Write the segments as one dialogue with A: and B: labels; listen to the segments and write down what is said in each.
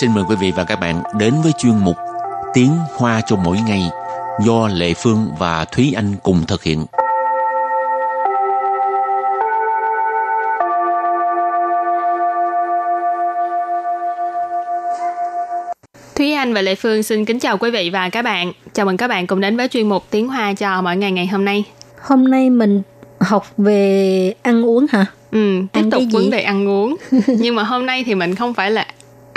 A: xin mời quý vị và các bạn đến với chuyên mục Tiếng Hoa cho mỗi ngày do Lệ Phương và Thúy Anh cùng thực hiện.
B: Thúy Anh và Lệ Phương xin kính chào quý vị và các bạn. Chào mừng các bạn cùng đến với chuyên mục Tiếng Hoa cho mỗi ngày ngày hôm nay.
C: Hôm nay mình học về ăn uống hả?
B: Ừ, tiếp
C: Ăn
B: tục vấn đề ăn uống. Nhưng mà hôm nay thì mình không phải là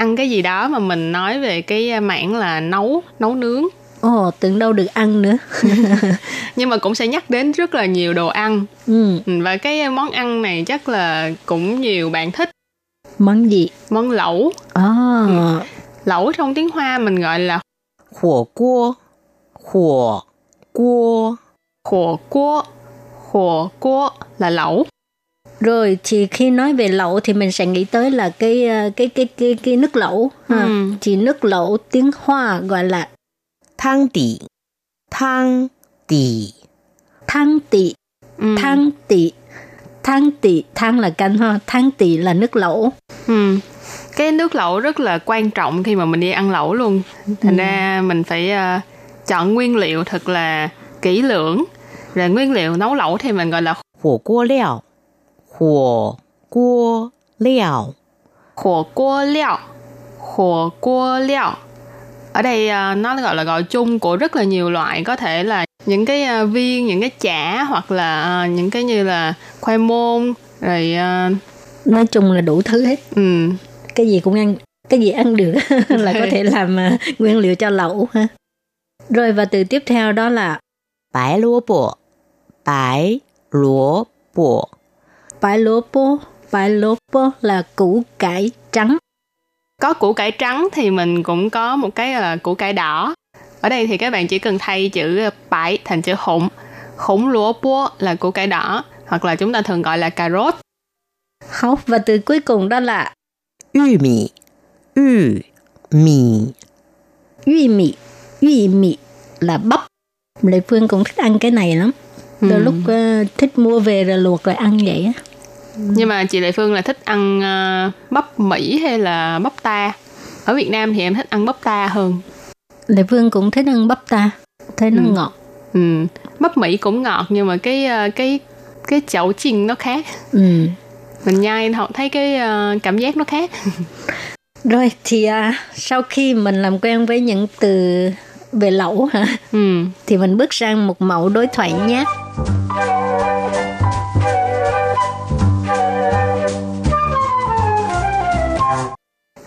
B: ăn cái gì đó mà mình nói về cái mảng là nấu nấu nướng.
C: Ồ, oh, tưởng đâu được ăn nữa.
B: Nhưng mà cũng sẽ nhắc đến rất là nhiều đồ ăn.
C: Ừ.
B: ừ và cái món ăn này chắc là cũng nhiều bạn thích.
C: Món gì?
B: Món lẩu.
C: À.
B: Lẩu trong tiếng Hoa mình gọi là
D: Hổ cua. Hổ cua.
B: Hổ cua. Hổ cua là lẩu
C: rồi thì khi nói về lẩu thì mình sẽ nghĩ tới là cái ờ, cái cái cái cái nước lẩu ha.
B: Ừ.
C: thì nước lẩu tiếng hoa gọi là
D: thang tỷ thang tỷ
C: thang tỷ
B: ừ.
C: thang tỷ thang tỷ thang là canh ha. Thang tỷ là nước lẩu.
B: Ừ. cái nước lẩu rất là quan trọng khi mà mình đi ăn lẩu luôn. Thành ừ. ra mình phải uh, chọn nguyên liệu thật là kỹ lưỡng. Rồi nguyên liệu nấu lẩu thì mình gọi là hổ cua liao
D: 火锅料，火锅料，
B: khổ cua liệu. Khổ cua liệu. Ở đây ờ, nó gọi là gọi chung của rất là nhiều loại. Có thể là những cái ờ, viên, những cái chả hoặc là ờ, những cái như là khoai môn. Rồi ờ,
C: Nói chung là đủ thứ hết.
B: ừ,
C: Cái gì cũng ăn, cái gì ăn được là có thể làm ờ, nguyên liệu cho lẩu ha. Rồi và từ tiếp theo đó là
D: 白萝卜，白萝卜，
C: bãi lô bô, bãi lô bô là củ cải trắng.
B: Có củ cải trắng thì mình cũng có một cái là củ cải đỏ. Ở đây thì các bạn chỉ cần thay chữ bãi thành chữ khủng, khủng lúa bô là củ cải đỏ, hoặc là chúng ta thường gọi là cà rốt.
C: Học và từ cuối cùng đó là
D: yu mì, yu mì,
C: yu mì, yu mì là bắp. Lệ Phương cũng thích ăn cái này lắm. Đôi
B: ừ.
C: lúc uh, thích mua về rồi luộc rồi ăn vậy á
B: nhưng mà chị lệ phương là thích ăn ờ, bắp mỹ hay là bắp ta ở việt nam thì em thích ăn bắp ta hơn
C: Lệ Phương cũng thích ăn bắp ta. Thấy nó
B: Ừ.
C: ngọt.
B: ừ. bắp mỹ cũng ngọt nhưng mà cái ờ, cái cái chậu chiên nó khác
C: Ừ.
B: mình nhai thọ- thấy cái ờ, cảm giác nó khác
C: Rồi thì à, sau khi mình làm quen với những từ về lẩu hả
B: ừ.
C: thì mình bước sang một mẫu đối thoại nhé.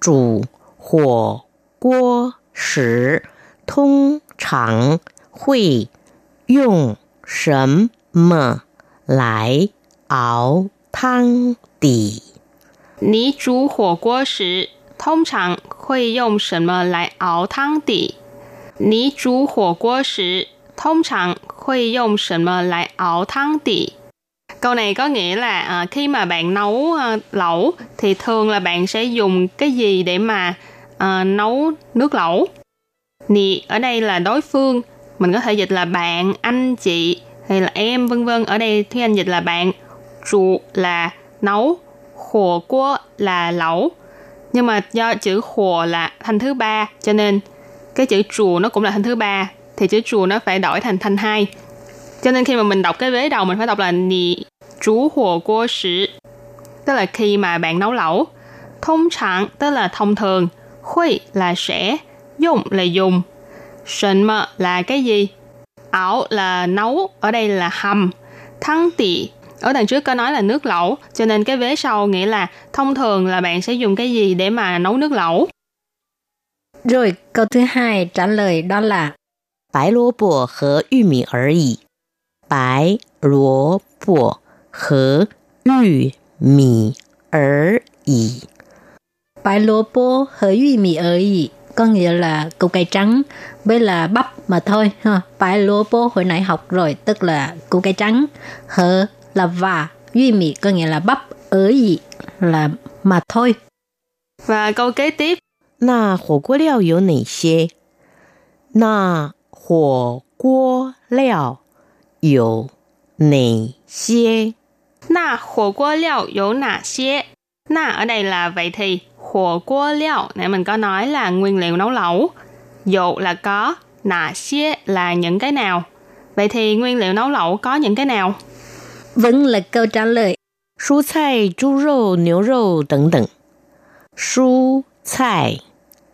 D: 煮火锅时通常会用什么来熬汤底？
B: 你煮火锅时通常会用什么来熬汤底？你煮火锅时通常会用什么来熬汤底？Câu này có nghĩa là uh, khi mà bạn nấu uh, lẩu thì thường là bạn sẽ dùng cái gì để mà uh, nấu nước lẩu? Nì ở đây là đối phương, mình có thể dịch là bạn, anh, chị hay là em vân vân. Ở đây Thúy Anh dịch là bạn, trụ là nấu, hồ cua là lẩu. Nhưng mà do chữ hồ là thành thứ ba cho nên cái chữ trụ nó cũng là thành thứ ba thì chữ trụ nó phải đổi thành thành hai Cho nên khi mà mình đọc cái vế đầu mình phải đọc là nì chú hồ cua sử tức là khi mà bạn nấu lẩu. Thông trạng tức là thông thường, huy là sẽ, dùng là dùng, sần mơ là cái gì, ảo là nấu, ở đây là hầm, thăng tỉ ở đằng trước có nói là nước lẩu, cho nên cái vế sau nghĩa là thông thường là bạn sẽ dùng cái gì để mà nấu nước lẩu.
C: Rồi câu thứ hai trả lời đó là
D: 白萝卜和玉米而已。 白萝卜和玉米而已。
C: Bái lúa bố hở duy mì ở ý, có nghĩa là củ cải trắng với là bắp mà thôi ha. Bái lúa bố hồi nãy học rồi, tức là củ cải trắng, hở là và, duy mì có nghĩa là bắp ở ý là mà thôi.
B: Và câu kế tiếp
D: 那火锅料有哪些？那火锅料 有哪些？
B: Na火锅料有哪些? Na ở đây là vậy thì火锅料nãy mình có nói là nguyên liệu nấu lẩu. Dụ là có, nà xie là những cái nào. Vậy thì nguyên liệu nấu lẩu có những cái nào?
C: Vẫn là câu trả lời.
D: 蔬菜、猪肉、牛肉等等。蔬菜、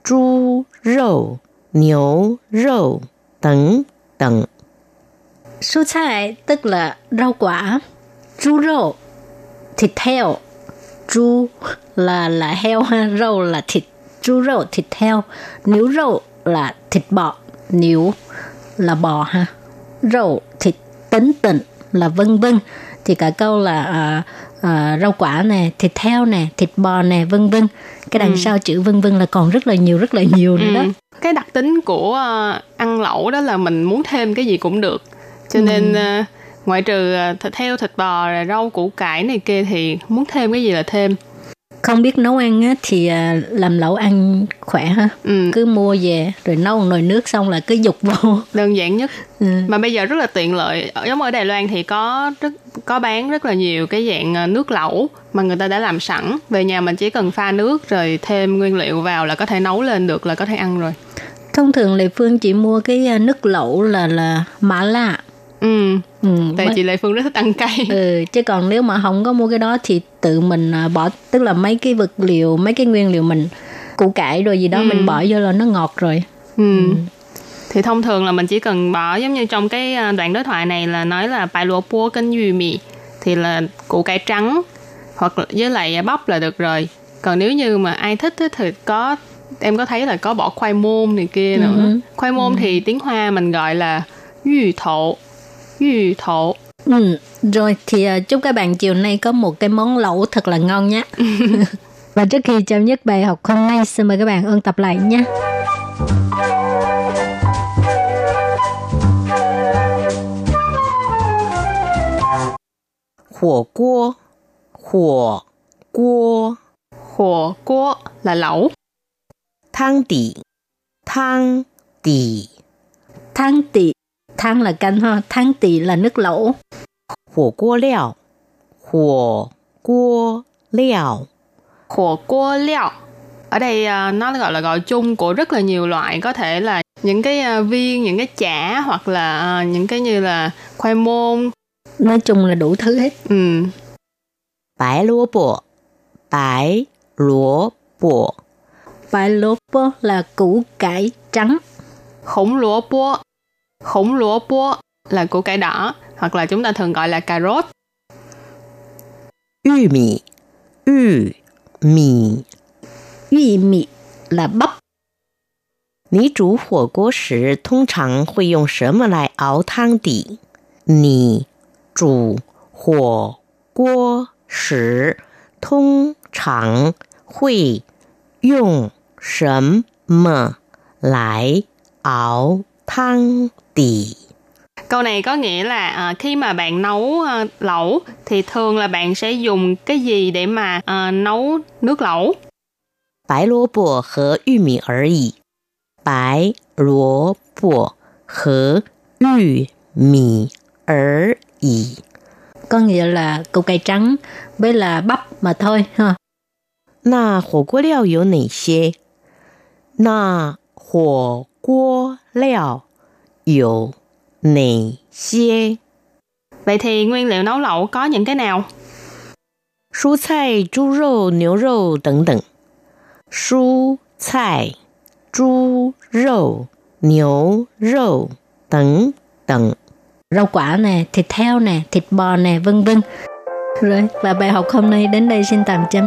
D: 猪肉、牛肉等等。
C: 蔬菜 tức là rau quả, chú rau, thịt heo, chú là là heo ha, rau là thịt, chú rau thịt heo, rau là thịt bò, níu là bò ha, rau thịt tính tịnh là vân vân thì cả câu là à, à, rau quả nè, thịt heo nè, thịt bò nè, vân vân. Cái đằng
B: Ừ.
C: sau chữ vân vân là còn rất là nhiều rất là nhiều nữa đó.
B: Ừ. Cái đặc tính của ờ, ăn lẩu đó là mình muốn thêm cái gì cũng được. Cho nên ờ, ngoại trừ ờ, thịt heo, thịt bò, rồi rau củ cải này kia thì muốn thêm cái gì là thêm.
C: Không biết nấu ăn á, thì à, làm lẩu ăn khỏe ha.
B: Ừ.
C: cứ mua về rồi nấu một nồi nước xong là cứ dục vô
B: đơn giản nhất
C: ừ.
B: mà bây giờ rất là tiện lợi giống ở Đài Loan thì có rất có bán rất là nhiều cái dạng ờ, nước lẩu mà người ta đã làm sẵn về nhà mình chỉ cần pha nước rồi thêm nguyên liệu vào là có thể nấu lên được là có thể ăn rồi
C: thông thường lệ phương chỉ mua cái nước lẩu là là mã lạ
B: ừ.
C: Ừ,
B: tại
C: mấy-
B: chị Lệ Phương rất thích ăn cay.
C: Ừ, chứ còn nếu mà không có mua cái đó thì tự mình à, bỏ tức là mấy cái vật liệu mấy cái nguyên liệu mình củ cải rồi gì đó
B: Ừ.
C: mình bỏ vô là nó ngọt rồi.
B: Ừ. thì thông thường là mình chỉ cần bỏ giống như trong cái ờ, đoạn đối thoại này là nói là bài lúa bua kênh dùi mì thì là củ cải trắng hoặc với lại bắp là được rồi. Còn nếu như mà ai thích thì có em có thấy là có bỏ khoai môn này kia nữa.
C: Ừ.
B: khoai môn thì tiếng hoa mình gọi là yu thổ yu thổ
C: ừ. rồi thì à, chúc các bạn chiều nay có một cái món lẩu thật là ngon nhé và trước khi chấm dứt bài học hôm nay xin mời các bạn ôn tập lại nhé
D: 火锅，火锅，
B: 火锅 là lẩu
D: 汤底，汤底，
C: thang tị Thang là canh ha, thang tỷ là nước lẩu.
D: Hổ cua liệu. Hổ cua liệu.
B: Hổ cua liệu. Ở đây à, nó gọi là gọi chung của rất là nhiều loại, có thể là những cái à, viên, những cái chả hoặc là à, những cái như là khoai môn.
C: Nói chung là đủ thứ hết.
B: Ừ.
D: Bãi lúa bộ. Bãi lúa bộ.
C: Bãi lúa bộ là củ cải trắng.
B: Khổng lúa bộ khủng lúa búa là củ cải đỏ hoặc là chúng ta thường gọi là cà rốt
D: 玉米，玉米。
C: Duy mì là bắp
D: 你煮火锅时通常会用什么来熬汤底？你煮火锅时通常会用什么来熬 汤底？
B: câu này có nghĩa là à, khi mà bạn nấu à, lẩu thì thường là bạn sẽ dùng cái gì để mà à, nấu nước lẩu
D: 白萝卜和玉米而已。白萝卜和玉米而已。
C: có nghĩa là củ cải trắng với là bắp mà thôi ha
D: 那火锅料有哪些？那火 锅料有哪些？
B: vậy thì nguyên liệu nấu lẩu có những cái nào
D: 蔬菜、猪肉、牛肉等等。蔬菜、猪肉、牛肉等等。
C: rau quả nè thịt heo nè thịt bò nè vân vân rồi và bài học hôm nay đến đây xin tạm chấm